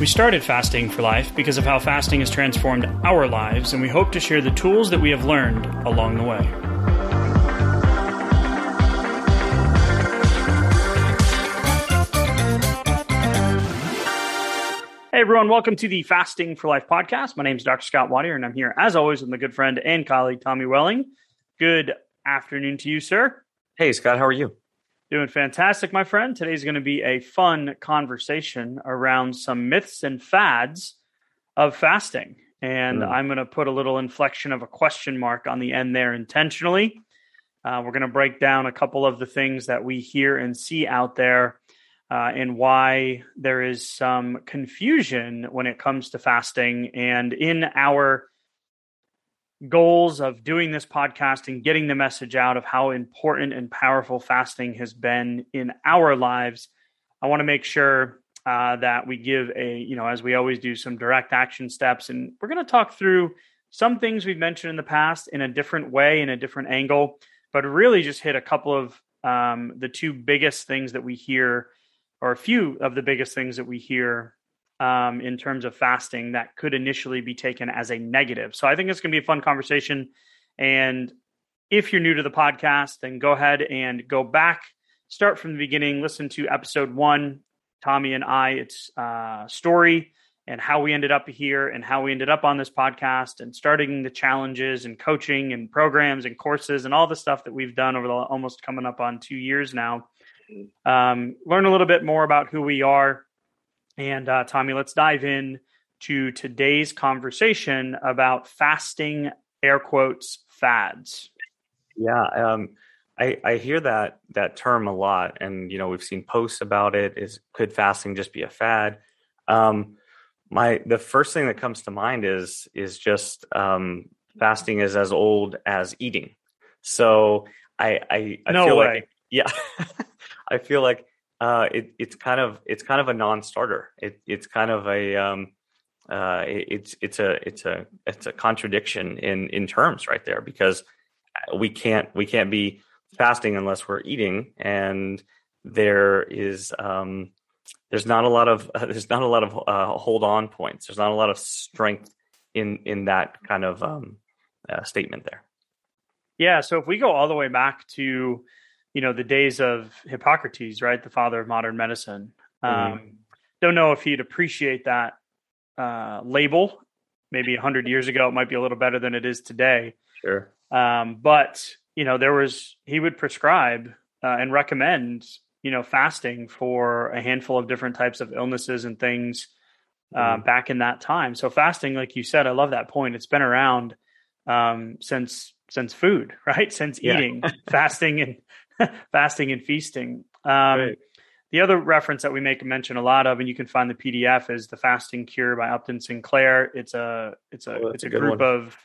We started Fasting for Life because of how fasting has transformed our lives, and we hope to share the tools that we have learned along the way. Hey everyone, welcome to the Fasting for Life podcast. My name is Dr. Scott Watier, and I'm here as always with my good friend and colleague Tommy Welling. Good afternoon to you, sir. Hey Scott, how are you? Doing fantastic, my friend. Today's going to be a fun conversation around some myths and fads of fasting. And mm. I'm going to put a little inflection of a question mark on the end there intentionally. Uh, we're going to break down a couple of the things that we hear and see out there uh, and why there is some confusion when it comes to fasting. And in our goals of doing this podcast and getting the message out of how important and powerful fasting has been in our lives, I want to make sure uh, that we give a, you know, as we always do, some direct action steps. And we're going to talk through some things we've mentioned in the past in a different way, in a different angle, but really just hit a couple of um, the two biggest things that we hear or a few of the biggest things that we hear um, in terms of fasting that could initially be taken as a negative. So I think it's going to be a fun conversation. And if you're new to the podcast, then go ahead and go back, start from the beginning, listen to episode one, Tommy and I, it's uh, story and how we ended up here and how we ended up on this podcast and starting the challenges and coaching and programs and courses and all the stuff that we've done over the almost coming up on two years now um, learn a little bit more about who we are. And uh, Tommy, let's dive in to today's conversation about fasting, air quotes, fads. Yeah, um, I, I hear that that term a lot, and you know we've seen posts about it. Is could fasting just be a fad? Um, my the first thing that comes to mind is is just um, fasting is as old as eating. So I I, I no feel way. like yeah, I feel like uh, it, it's kind of it's kind of a non-starter. It, it's kind of a um, uh, it, it's it's a it's a it's a contradiction in in terms right there because we can't we can't be fasting unless we're eating, and there is um, there's not a lot of uh, there's not a lot of uh, hold on points. There's not a lot of strength in in that kind of um, uh, statement there. Yeah. So if we go all the way back to you know the days of Hippocrates, right, the father of modern medicine. Mm-hmm. Um, don't know if he'd appreciate that uh, label. Maybe a hundred years ago, it might be a little better than it is today. Sure. Um, but you know, there was he would prescribe uh, and recommend you know fasting for a handful of different types of illnesses and things uh, mm. back in that time. So fasting, like you said, I love that point. It's been around um, since since food, right? Since eating, yeah. fasting, and fasting and feasting. Um, right. The other reference that we make mention a lot of, and you can find the PDF, is the Fasting Cure by Upton Sinclair. It's a it's a oh, it's a, a group one. of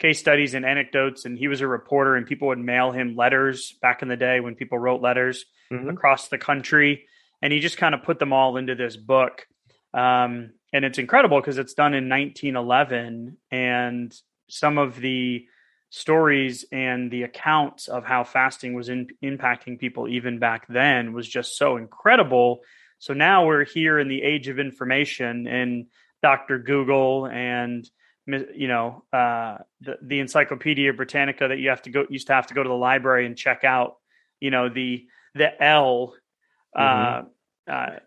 case studies and anecdotes. And he was a reporter, and people would mail him letters back in the day when people wrote letters mm-hmm. across the country, and he just kind of put them all into this book. Um, and it's incredible because it's done in 1911, and some of the stories and the accounts of how fasting was in, impacting people even back then was just so incredible. So now we're here in the age of information and Dr. Google and you know uh, the, the Encyclopedia Britannica that you have to go used to have to go to the library and check out. You know the the L mm-hmm. uh, uh,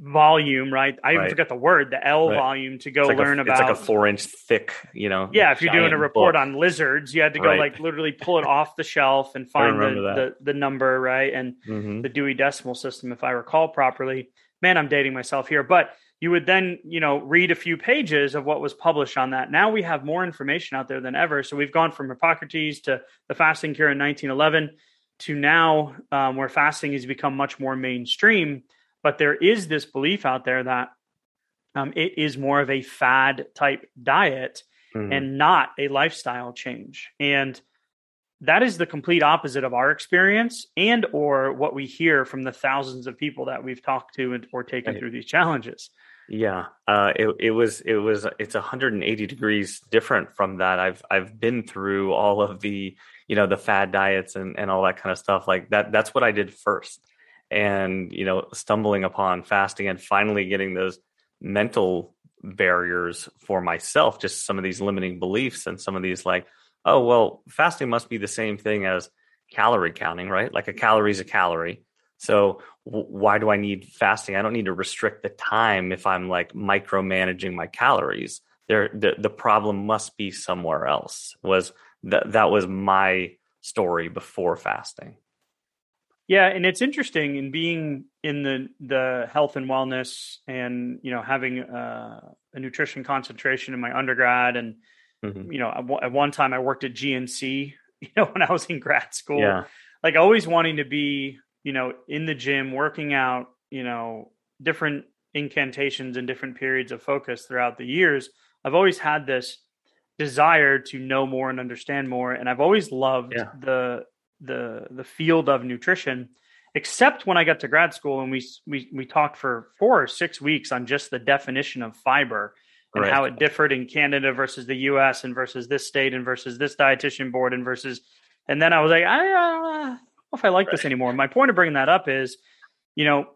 volume, right? I even right. forgot the word, the L right. volume to go like learn a, about. It's like a four inch thick, you know. Yeah, if you're doing a report book. on lizards, you had to go right. like literally pull it off the shelf and find the, the, the number, right? And mm-hmm. the Dewey Decimal System, if I recall properly. Man, I'm dating myself here, but you would then, you know, read a few pages of what was published on that. Now we have more information out there than ever. So we've gone from Hippocrates to the fasting cure in 1911 to now um, where fasting has become much more mainstream but there is this belief out there that um, it is more of a fad type diet. mm-hmm. and not a lifestyle change. And that is the complete opposite of our experience and or what we hear from the thousands of people that we've talked to and, or taken right. through these challenges. Yeah, uh, it, it was it was it's 180 degrees different from that. I've I've been through all of the you know the fad diets and and all that kind of stuff like that. That's what I did first, and you know stumbling upon fasting and finally getting those mental barriers for myself, just some of these limiting beliefs and some of these like, oh well, fasting must be the same thing as calorie counting, right? Like a calorie is a calorie so why do I need fasting? I don't need to restrict the time if I'm like micromanaging my calories. There, the, the problem must be somewhere else. Was that that was my story before fasting? Yeah, and it's interesting in being in the the health and wellness, and you know having uh, a nutrition concentration in my undergrad, and mm-hmm. you know at one time I worked at GNC. You know when I was in grad school, yeah. like always wanting to be you know, in the gym, working out, you know, different incantations and different periods of focus throughout the years, I've always had this desire to know more and understand more. And I've always loved yeah. the the the field of nutrition, except when I got to grad school and we we we talked for four or six weeks on just the definition of fiber and right. how it differed in Canada versus the US and versus this state and versus this dietitian board and versus and then I was like, I uh, if I like right. this anymore. My point of bringing that up is, you know,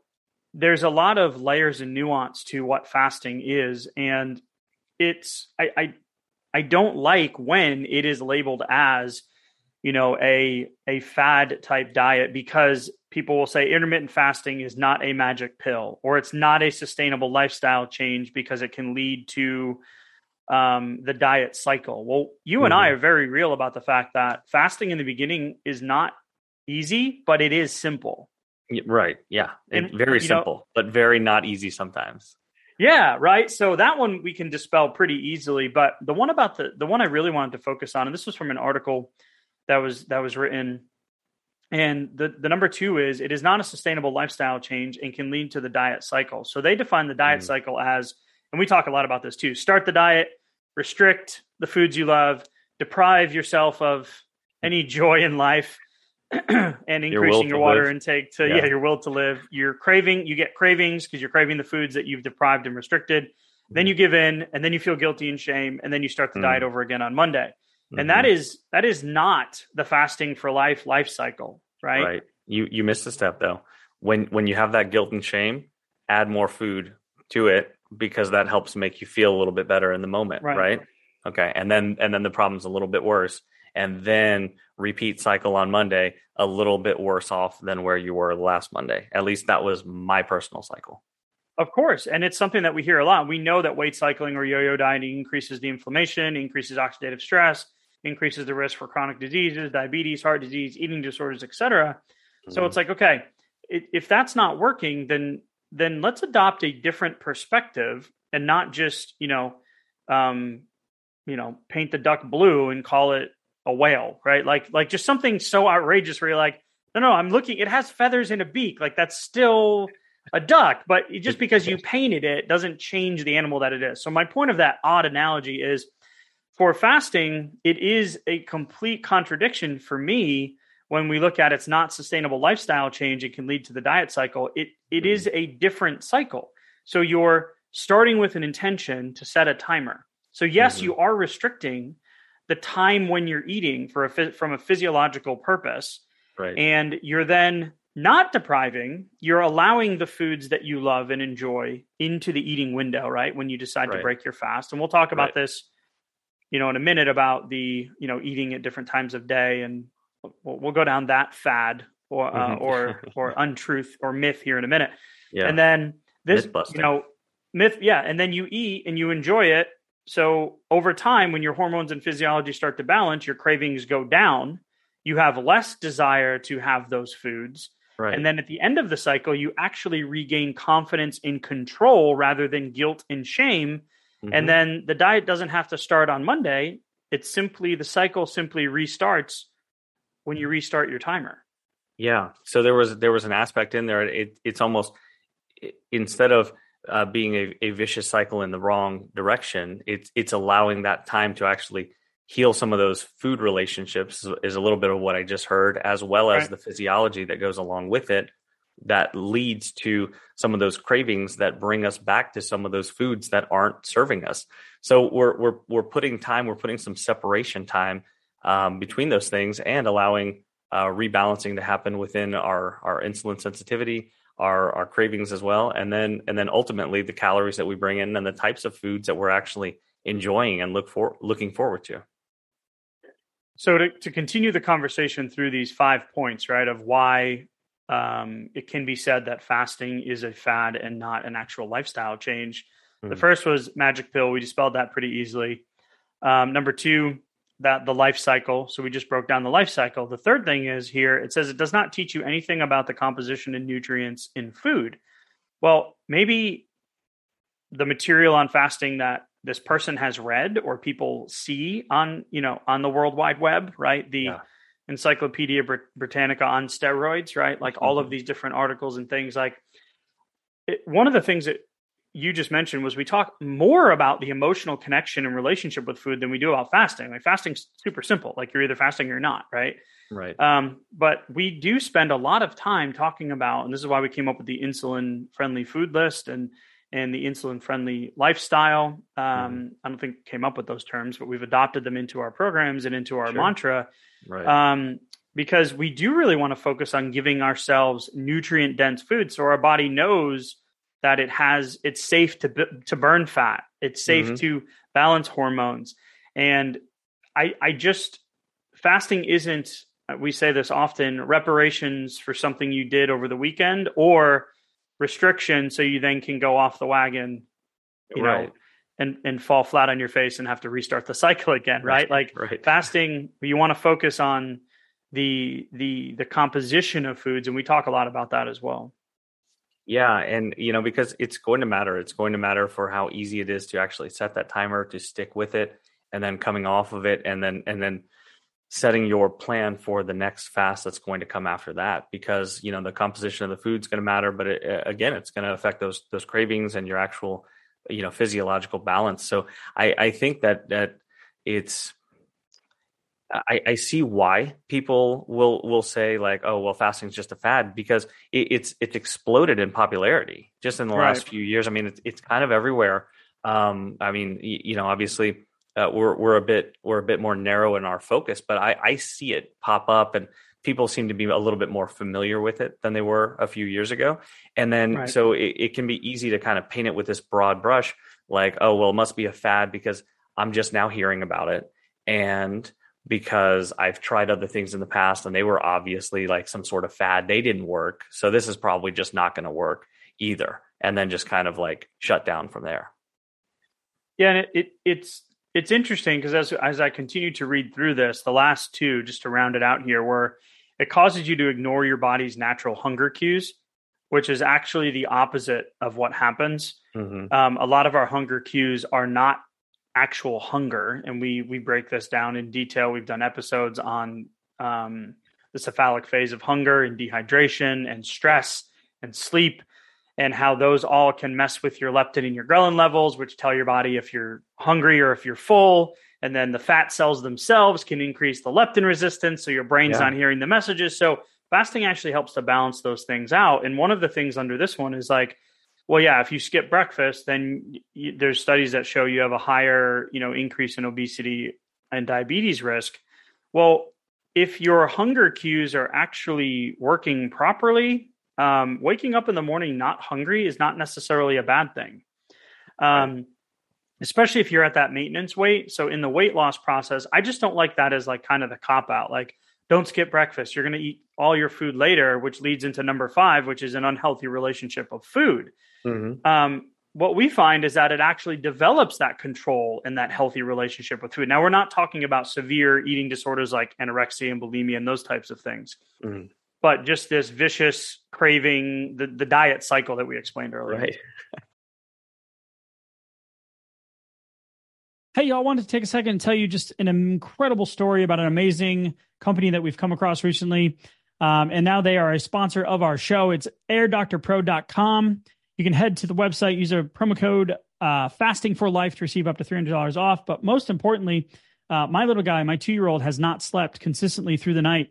there's a lot of layers and nuance to what fasting is, and it's I I, I don't like when it is labeled as you know a a fad type diet because people will say intermittent fasting is not a magic pill or it's not a sustainable lifestyle change because it can lead to um, the diet cycle. Well, you mm-hmm. and I mm-hmm. are very real about the fact that fasting in the beginning is not easy, but it is simple. Right. Yeah. And, very simple, know, but very not easy sometimes. Yeah, right. So that one we can dispel pretty easily. But the one about the the one I really wanted to focus on, and this was from an article that was that was written. And the, the number two is it is not a sustainable lifestyle change and can lead to the diet cycle. So they define the diet mm. cycle as, and we talk a lot about this too start the diet, restrict the foods you love, deprive yourself of any joy in life, and increasing your, your water live. intake to yeah. yeah. your will to live you're craving you get cravings because you're craving the foods that you've deprived and restricted mm-hmm. then you give in and then you feel guilty and shame and then you start the mm-hmm. diet over again on monday mm-hmm. and that is that is not the fasting for life life cycle right right you you missed a step though when when you have that guilt and shame add more food to it because that helps make you feel a little bit better in the moment right, right? okay and then and then the problem's a little bit worse and then repeat cycle on Monday, a little bit worse off than where you were last Monday. At least that was my personal cycle. Of course. And it's something that we hear a lot. We know that weight cycling or yo yo dieting increases the inflammation, increases oxidative stress, increases the risk for chronic diseases, diabetes, heart disease, eating disorders, etc. Mm-hmm. So it's like, okay, if that's not working, then then let's adopt a different perspective and not just, you know, um, you know, paint the duck blue and call it a whale, right? Like like just something so outrageous where you're like, no, no, I'm looking. It has feathers and a beak. Like that's still a duck, but just because you painted it doesn't change the animal that it is. So my point of that odd analogy is for fasting, it is a complete contradiction for me when we look at it's not sustainable lifestyle change. It can lead to the diet cycle. It it is a different cycle. So you're starting with an intention to set a timer. So yes, mm-hmm. you are restricting the time when you're eating for a from a physiological purpose. Right. And you're then not depriving, you're allowing the foods that you love and enjoy into the eating window, right? When you decide right. to break your fast. And we'll talk about right. this, you know, in a minute about the, you know, eating at different times of day and we'll, we'll go down that fad or uh, mm-hmm. or or untruth or myth here in a minute. Yeah. And then this, you know, myth, yeah, and then you eat and you enjoy it so over time, when your hormones and physiology start to balance, your cravings go down. You have less desire to have those foods. Right. And then at the end of the cycle, you actually regain confidence in control rather than guilt and shame. Mm-hmm. And then the diet doesn't have to start on Monday. It's simply the cycle simply restarts when you restart your timer. Yeah. So there was there was an aspect in there. It, it's almost instead of uh, being a, a vicious cycle in the wrong direction. It's it's allowing that time to actually heal some of those food relationships is a little bit of what I just heard, as well as right. the physiology that goes along with it that leads to some of those cravings that bring us back to some of those foods that aren't serving us. So we're we're we're putting time, we're putting some separation time um, between those things, and allowing uh, rebalancing to happen within our our insulin sensitivity, our our cravings as well, and then and then ultimately the calories that we bring in and the types of foods that we're actually enjoying and look for looking forward to. So to, to continue the conversation through these five points, right, of why um, it can be said that fasting is a fad and not an actual lifestyle change. Mm-hmm. The first was magic pill. We dispelled that pretty easily. Um, number two, that the life cycle. So we just broke down the life cycle. The third thing is here it says it does not teach you anything about the composition and nutrients in food. Well, maybe the material on fasting that this person has read or people see on you know on the world wide web right the yeah. Encyclopedia britannica on steroids right? Like all of mm-hmm. these different articles and things like it, one of the things that you just mentioned was we talk more about the emotional connection and relationship with food than we do about fasting. Like fasting's super simple. Like you're either fasting or not right? Right. Um, but we do spend a lot of time talking about and this is why we came up with the insulin friendly food list and and the insulin friendly lifestyle. Um, mm-hmm. I don't think came up with those terms, but we've adopted them into our programs and into our sure. mantra. Right. Um, because we do really want to focus on giving ourselves nutrient dense food so our body knows that it has it's safe to to burn fat it's safe mm-hmm. to balance hormones and i i just fasting isn't we say this often reparations for something you did over the weekend or restriction so you then can go off the wagon you right. know and and fall flat on your face and have to restart the cycle again right, like right. fasting you want to focus on the the the composition of foods and we talk a lot about that as well yeah and you know because it's going to matter it's going to matter for how easy it is to actually set that timer to stick with it and then coming off of it and then and then setting your plan for the next fast that's going to come after that because you know the composition of the food is going to matter but it, again it's going to affect those those cravings and your actual you know physiological balance so i i think that that it's I, I see why people will will say like, oh well, fasting is just a fad because it, it's it's exploded in popularity just in the right. last few years. I mean, it's it's kind of everywhere. Um, I mean, you, you know, obviously uh, we're we're a bit we're a bit more narrow in our focus, but I, I see it pop up and people seem to be a little bit more familiar with it than they were a few years ago. And then right. so it, it can be easy to kind of paint it with this broad brush, like, oh well, it must be a fad because I'm just now hearing about it. And because I've tried other things in the past and they were obviously like some sort of fad. They didn't work. So this is probably just not going to work either. And then just kind of like shut down from there. Yeah, and it, it it's it's interesting because as as I continue to read through this, the last two, just to round it out here, where it causes you to ignore your body's natural hunger cues, which is actually the opposite of what happens. Mm-hmm. Um, a lot of our hunger cues are not actual hunger, and we we break this down in detail. We've done episodes on um, the cephalic phase of hunger and dehydration and stress and sleep and how those all can mess with your leptin and your ghrelin levels, which tell your body if you're hungry or if you're full. And then the fat cells themselves can increase the leptin resistance, so your brain's yeah. not hearing the messages. So fasting actually helps to balance those things out. And one of the things under this one is like, well, yeah, if you skip breakfast, then you, there's studies that show you have a higher, you know, increase in obesity and diabetes risk. Well, if your hunger cues are actually working properly, um, waking up in the morning not hungry is not necessarily a bad thing. Um, especially if you're at that maintenance weight. So in the weight loss process, I just don't like that as like kind of the cop out. Like, don't skip breakfast. You're going to eat all your food later, which leads into number five, which is an unhealthy relationship of food. Mm-hmm. Um, what we find is that it actually develops that control and that healthy relationship with food. Now, we're not talking about severe eating disorders like anorexia and bulimia and those types of things. Mm-hmm but just this vicious craving, the, the diet cycle that we explained earlier. Right. Hey, y'all, I wanted to take a second and tell you just an incredible story about an amazing company that we've come across recently. Um, and now they are a sponsor of our show. It's airdoctorpro.com. You can head to the website, use a promo code uh, fasting for life to receive up to $300 off. But most importantly, uh, my little guy, my two year old, has not slept consistently through the night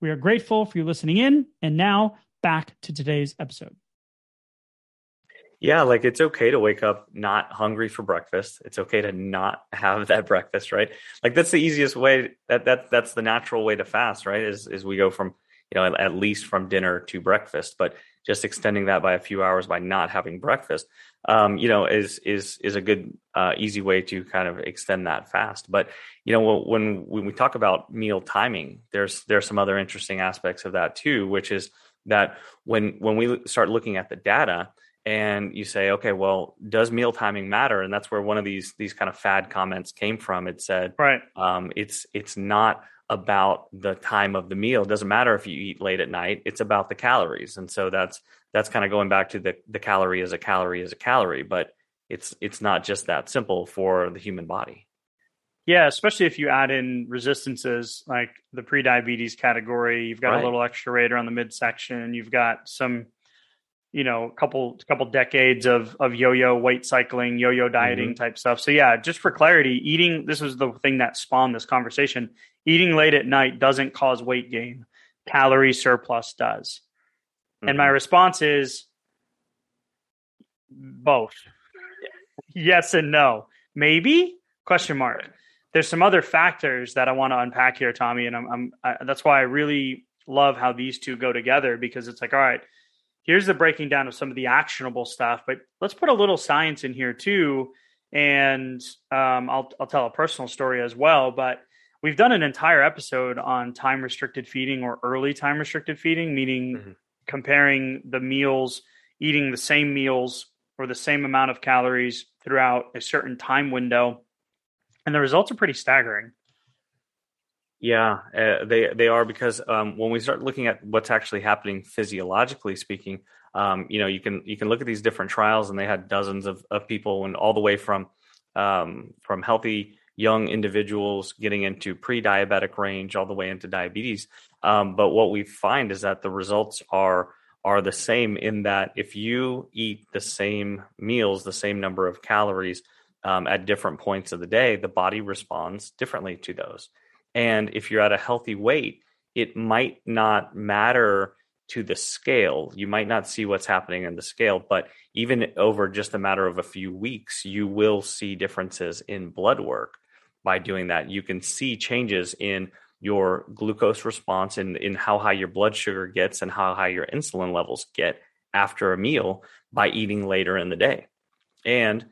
We are grateful for you listening in. And now back to today's episode. Yeah, like it's okay to wake up not hungry for breakfast. It's okay to not have that breakfast, right? Like that's the easiest way that that that's the natural way to fast, right? Is is we go from, you know, at least from dinner to breakfast. But just extending that by a few hours by not having breakfast, um, you know, is is is a good uh, easy way to kind of extend that fast. But you know, when when we talk about meal timing, there's there's some other interesting aspects of that too, which is that when when we start looking at the data and you say, okay, well, does meal timing matter? And that's where one of these these kind of fad comments came from. It said, right, um, it's it's not about the time of the meal. It doesn't matter if you eat late at night. It's about the calories. And so that's that's kind of going back to the the calorie is a calorie is a calorie, but it's it's not just that simple for the human body. Yeah, especially if you add in resistances like the pre-diabetes category, you've got right. a little extra radar on the midsection, you've got some you know, a couple couple decades of of yo-yo weight cycling, yo-yo dieting mm-hmm. type stuff. So yeah, just for clarity, eating this was the thing that spawned this conversation. Eating late at night doesn't cause weight gain. Calorie surplus does. Mm-hmm. And my mm-hmm. response is both. yes and no. Maybe? Question mark. There's some other factors that I want to unpack here, Tommy, and I'm, I'm I, that's why I really love how these two go together because it's like, all right, here's the breaking down of some of the actionable stuff, but let's put a little science in here too. And um, I'll I'll tell a personal story as well. But we've done an entire episode on time restricted feeding or early time restricted feeding, meaning mm-hmm. comparing the meals, eating the same meals or the same amount of calories throughout a certain time window, and the results are pretty staggering. Yeah, uh, they they are because um, when we start looking at what's actually happening physiologically speaking, um, you know, you can you can look at these different trials, and they had dozens of, of people, and all the way from um, from healthy young individuals getting into pre-diabetic range, all the way into diabetes. Um, but what we find is that the results are are the same in that if you eat the same meals, the same number of calories um, at different points of the day, the body responds differently to those. And if you're at a healthy weight, it might not matter to the scale. You might not see what's happening in the scale, but even over just a matter of a few weeks, you will see differences in blood work by doing that. You can see changes in your glucose response and in, in how high your blood sugar gets and how high your insulin levels get after a meal by eating later in the day. And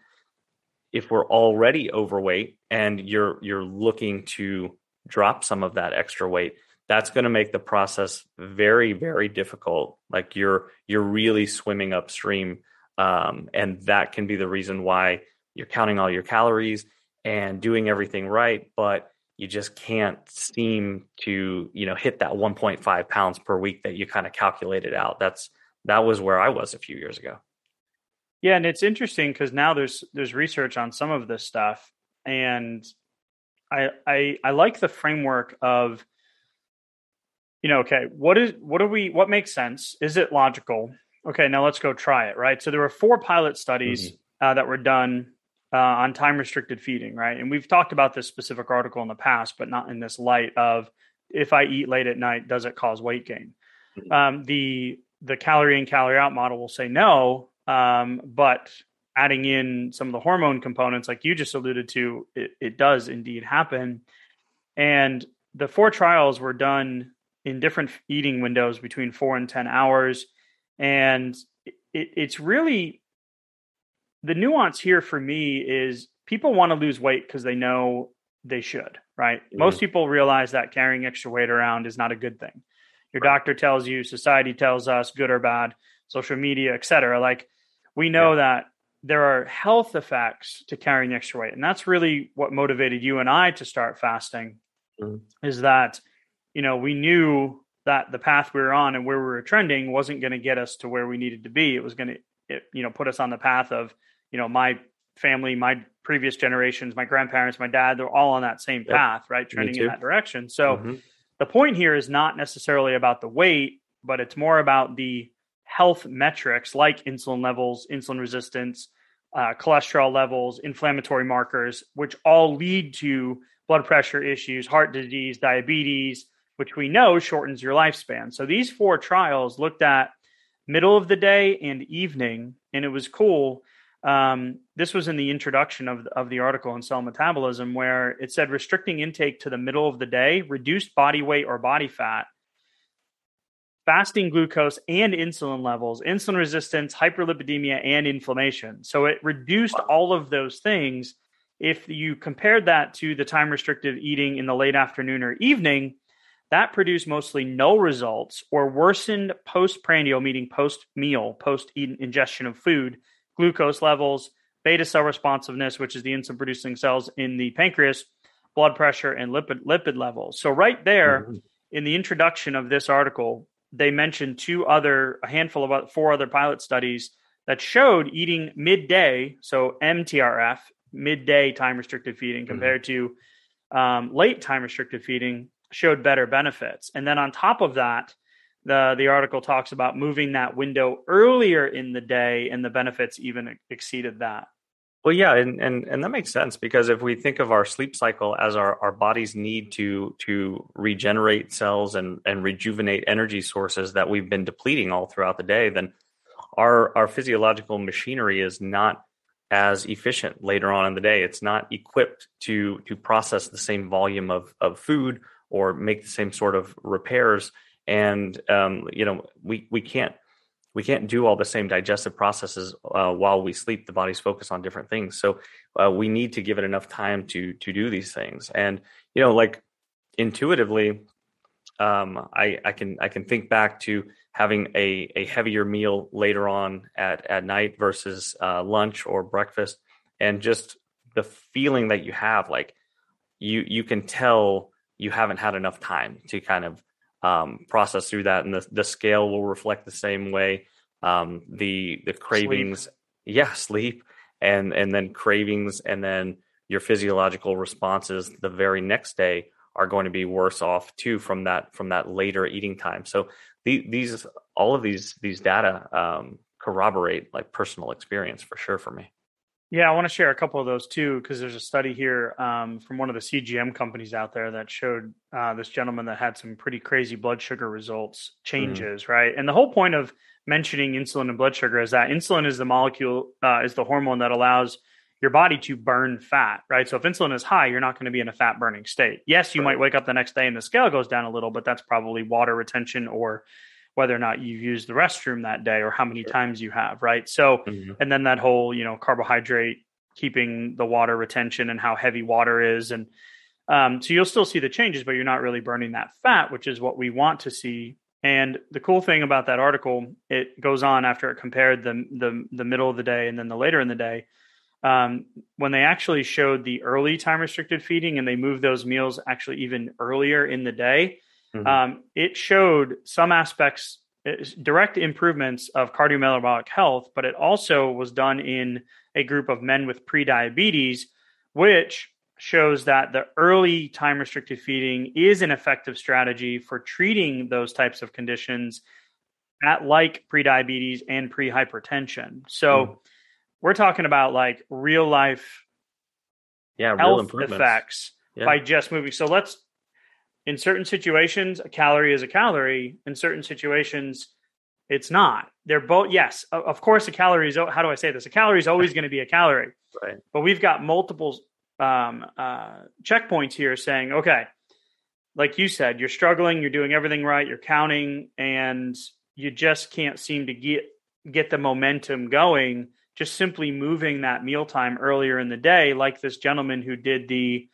if we're already overweight and you're you're looking to drop some of that extra weight, that's going to make the process very very difficult. Like you're you're really swimming upstream um, and that can be the reason why you're counting all your calories and doing everything right but you just can't seem to you know hit that 1.5 pounds per week that you kind of calculated out. That's that was where i was a few years ago. Yeah and it's interesting because now there's there's research on some of this stuff and I, I i like the framework of you know, okay, what is what do we what makes sense? Is it logical? Okay, now let's go try it, right? So there were four pilot studies mm-hmm. uh, that were done uh, on time restricted feeding, right? And we've talked about this specific article in the past, but not in this light of if I eat late at night, does it cause weight gain? Mm-hmm. Um, the the calorie in calorie out model will say no, um, but adding in some of the hormone components, like you just alluded to, it, it does indeed happen. And the four trials were done in different eating windows between four and 10 hours. And it, it's really the nuance here for me is people want to lose weight because they know they should, right? Mm-hmm. Most people realize that carrying extra weight around is not a good thing. Your right. doctor tells you, society tells us, good or bad, social media, etc. Like we know yeah. that there are health effects to carrying extra weight. And that's really what motivated you and I to start fasting mm-hmm. is that you know, we knew that the path we were on and where we were trending wasn't going to get us to where we needed to be. It was going to, you know, put us on the path of, you know, my family, my previous generations, my grandparents, my dad, they're all on that same yep. path, right? Trending in that direction. So mm-hmm. the point here is not necessarily about the weight, but it's more about the health metrics like insulin levels, insulin resistance, uh, cholesterol levels, inflammatory markers, which all lead to blood pressure issues, heart disease, diabetes, which we know shortens your lifespan. So these four trials looked at middle of the day and evening, and it was cool. Um, this was in the introduction of, of the article in Cell Metabolism, where it said restricting intake to the middle of the day reduced body weight or body fat, fasting glucose and insulin levels, insulin resistance, hyperlipidemia, and inflammation. So it reduced all of those things. If you compared that to the time restricted eating in the late afternoon or evening, that produced mostly no results or worsened postprandial, meaning post meal, post ingestion of food, glucose levels, beta cell responsiveness, which is the insulin producing cells in the pancreas, blood pressure, and lipid lipid levels. So right there mm-hmm. in the introduction of this article, they mentioned two other, a handful of four other pilot studies that showed eating midday, so MTRF, midday time restricted feeding, mm-hmm. compared mm-hmm. to um, late time restricted feeding showed better benefits. And then on top of that, the the article talks about moving that window earlier in the day and the benefits even exceeded that. Well, yeah, and, and and that makes sense because if we think of our sleep cycle as our, our body's need to to regenerate cells and, and rejuvenate energy sources that we've been depleting all throughout the day, then our our physiological machinery is not as efficient later on in the day. It's not equipped to to process the same volume of, of food or make the same sort of repairs and um, you know we we can't we can't do all the same digestive processes uh, while we sleep. The body's focused on different things. So uh, we need to give it enough time to to do these things. And you know like intuitively um, I, I can I can think back to having a, a heavier meal later on at, at night versus uh, lunch or breakfast. And just the feeling that you have like you you can tell you haven't had enough time to kind of um, process through that, and the the scale will reflect the same way. Um, the the cravings, sleep. yeah, sleep, and and then cravings, and then your physiological responses the very next day are going to be worse off too from that from that later eating time. So the, these all of these these data um, corroborate like personal experience for sure for me. Yeah, I want to share a couple of those too, because there's a study here um, from one of the CGM companies out there that showed uh, this gentleman that had some pretty crazy blood sugar results changes, mm-hmm. right? And the whole point of mentioning insulin and blood sugar is that insulin is the molecule, uh, is the hormone that allows your body to burn fat, right? So if insulin is high, you're not going to be in a fat burning state. Yes, you right. might wake up the next day and the scale goes down a little, but that's probably water retention or whether or not you've used the restroom that day or how many sure. times you have, right? So, mm-hmm. and then that whole, you know, carbohydrate keeping the water retention and how heavy water is. And um, so you'll still see the changes, but you're not really burning that fat, which is what we want to see. And the cool thing about that article, it goes on after it compared the the, the middle of the day and then the later in the day. Um, when they actually showed the early time restricted feeding and they moved those meals actually even earlier in the day, Mm-hmm. Um, it showed some aspects, direct improvements of cardiometabolic health, but it also was done in a group of men with prediabetes, which shows that the early time restricted feeding is an effective strategy for treating those types of conditions at like prediabetes and prehypertension. So mm. we're talking about like real life yeah, health effects yeah. by just moving. So let's in certain situations, a calorie is a calorie. In certain situations, it's not. They're both, yes, of course, a calorie is, how do I say this? A calorie is always going to be a calorie. Right. But we've got multiple um, uh, checkpoints here saying, okay, like you said, you're struggling, you're doing everything right, you're counting, and you just can't seem to get get the momentum going. Just simply moving that mealtime earlier in the day, like this gentleman who did the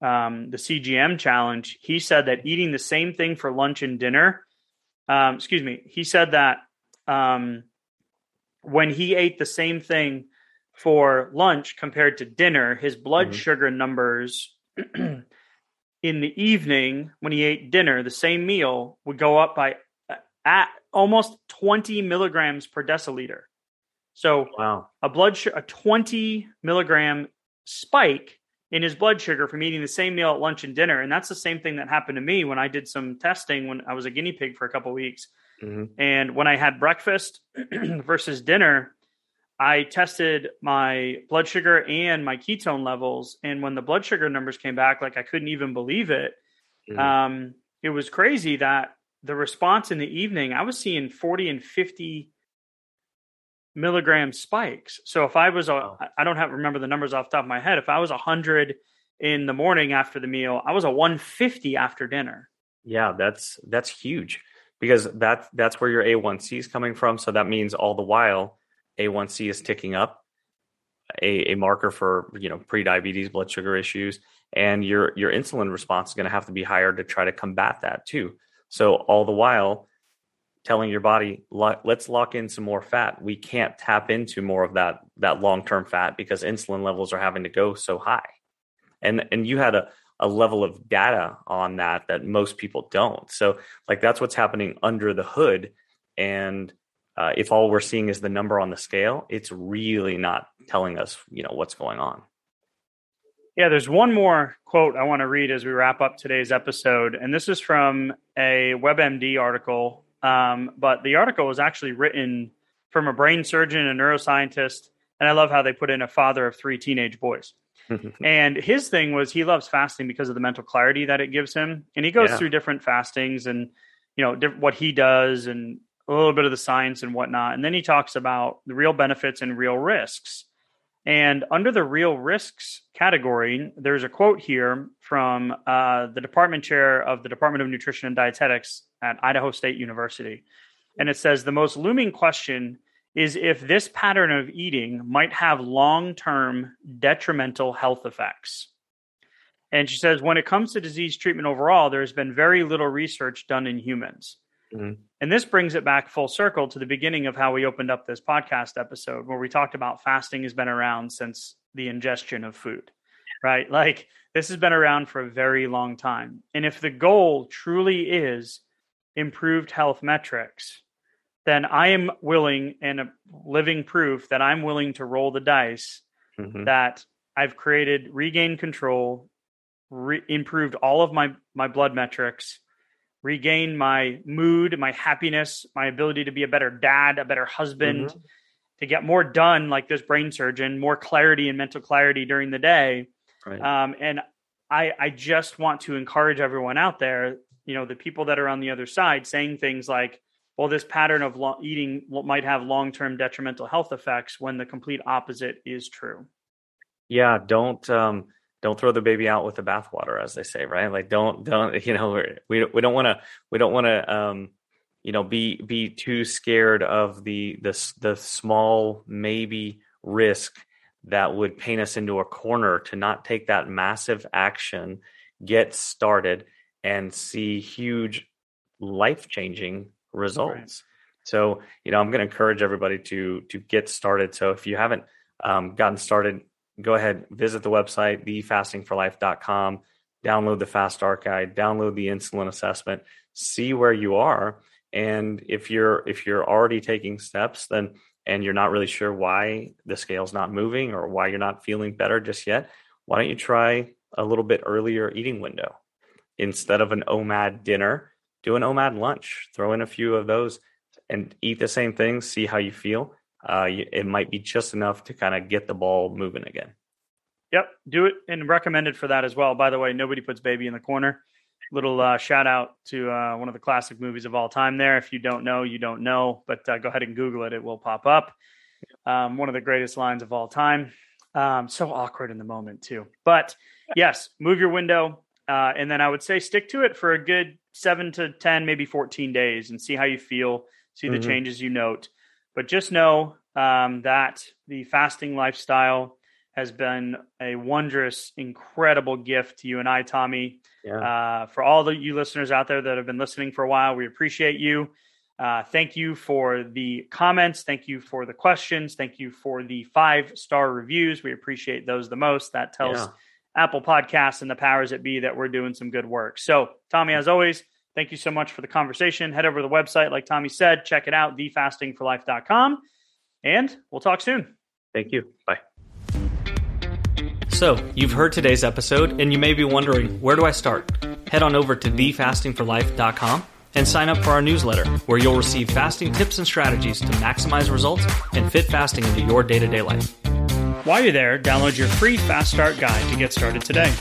um, the CGM challenge, he said that eating the same thing for lunch and dinner, um, excuse me, he said that um, when he ate the same thing for lunch compared to dinner, his blood mm-hmm. sugar numbers in the evening when he ate dinner, the same meal would go up by uh, at almost 20 milligrams per deciliter. So wow. a blood sugar, a 20 milligram spike in his blood sugar from eating the same meal at lunch and dinner. And that's the same thing that happened to me when I did some testing when I was a guinea pig for a couple weeks. Mm-hmm. And when I had breakfast versus dinner, I tested my blood sugar and my ketone levels. And when the blood sugar numbers came back, like I couldn't even believe it. Mm-hmm. Um, it was crazy that the response in the evening, I was seeing 40 and 50 milligram spikes. So if I was, a, I don't have remember the numbers off the top of my head. If I was 100 in the morning after the meal, I was a 150 after dinner. Yeah, that's that's huge because that's that's where your A1C is coming from. So that means all the while A1C is ticking up, a, a marker for you know pre-diabetes, blood sugar issues, and your your insulin response is going to have to be higher to try to combat that too. So all the while telling your body let's lock in some more fat. We can't tap into more of that that long-term fat because insulin levels are having to go so high. And and you had a, a level of data on that that most people don't. So like that's what's happening under the hood. And uh, if all we're seeing is the number on the scale it's really not telling us you know what's going on. Yeah, there's one more quote I want to read as we wrap up today's episode. And this is from a WebMD article um, but the article was actually written from a brain surgeon, a neuroscientist, and I love how they put in a father of three teenage boys. and his thing was he loves fasting because of the mental clarity that it gives him, and he goes yeah. through different fastings and you know diff- what he does and a little bit of the science and whatnot. And then he talks about the real benefits and real risks. And under the real risks category, there's a quote here from uh, the department chair of the Department of Nutrition and Dietetics at Idaho State University. And it says the most looming question is if this pattern of eating might have long term detrimental health effects. And she says when it comes to disease treatment overall, there's been very little research done in humans. Mm-hmm. And this brings it back full circle to the beginning of how we opened up this podcast episode, where we talked about fasting has been around since the ingestion of food, right? Like this has been around for a very long time. And if the goal truly is improved health metrics, then I am willing and a living proof that I'm willing to roll the dice mm-hmm. that I've created regained control, re- improved all of my my blood metrics, regained my mood, my happiness, my ability to be a better dad, a better husband, mm-hmm. to get more done, like this brain surgeon, more clarity and mental clarity during the day. Right. Um, and I, I just want to encourage everyone out there, you know, the people that are on the other side saying things like, well, this pattern of lo- eating might have long term detrimental health effects when the complete opposite is true. Yeah, don't um, don't throw the baby out with the bathwater, as they say, right? Like, don't don't you know we we don't want to we don't want to um, you know be be too scared of the the the small maybe risk that would paint us into a corner to not take that massive action, get started, and see huge life changing results. Right. So, you know, I'm going to encourage everybody to to get started. So, if you haven't um, gotten started, go ahead, visit the website thefastingforlife.com, download the Fast Start Guide, download the insulin assessment, see where you are, and if you're if you're already taking steps, then and you're not really sure why the scale's not moving or why you're not feeling better just yet, why don't you try a little bit earlier eating window instead of an OMAD dinner? do an OMAD lunch, throw in a few of those and eat the same things, see how you feel. Uh, it might be just enough to kind of get the ball moving again. Yep, do it and recommended for that as well. By the way, nobody puts baby in the corner. Little uh, shout out to uh, one of the classic movies of all time. There, if you don't know, you don't know, but uh, go ahead and Google it; it will pop up. Um, one of the greatest lines of all time. Um, so awkward in the moment too, but yes, move your window, uh, and then I would say stick to it for a good seven to 10, maybe 14 days and see how you feel, see the mm-hmm. changes you note. But just know um, that the fasting lifestyle has been a wondrous, incredible gift to you and I, Tommy. Yeah. Uh, for all the you listeners out there that have been listening for a while, we appreciate you. Uh, thank you for the comments. Thank you for the questions. Thank you for the five star reviews. We appreciate those the most. That tells yeah. Apple Podcasts and the powers that be that we're doing some good work. So, Tommy, as always, thank you so much for the conversation. Head over to the website, like Tommy said, check it out, thefastingforlife.com, and we'll talk soon. Thank you. Bye. So, you've heard today's episode, and you may be wondering, where do I start? Head on over to thefastingforlife.com and sign up for our newsletter, where you'll receive fasting tips and strategies to maximize results and fit fasting into your day to day life. While you're there, download your free Fast Start guide to get started today.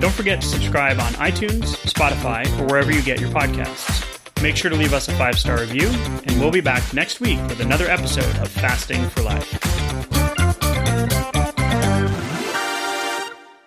Don't forget to subscribe on iTunes, Spotify, or wherever you get your podcasts. Make sure to leave us a five star review, and we'll be back next week with another episode of Fasting for Life.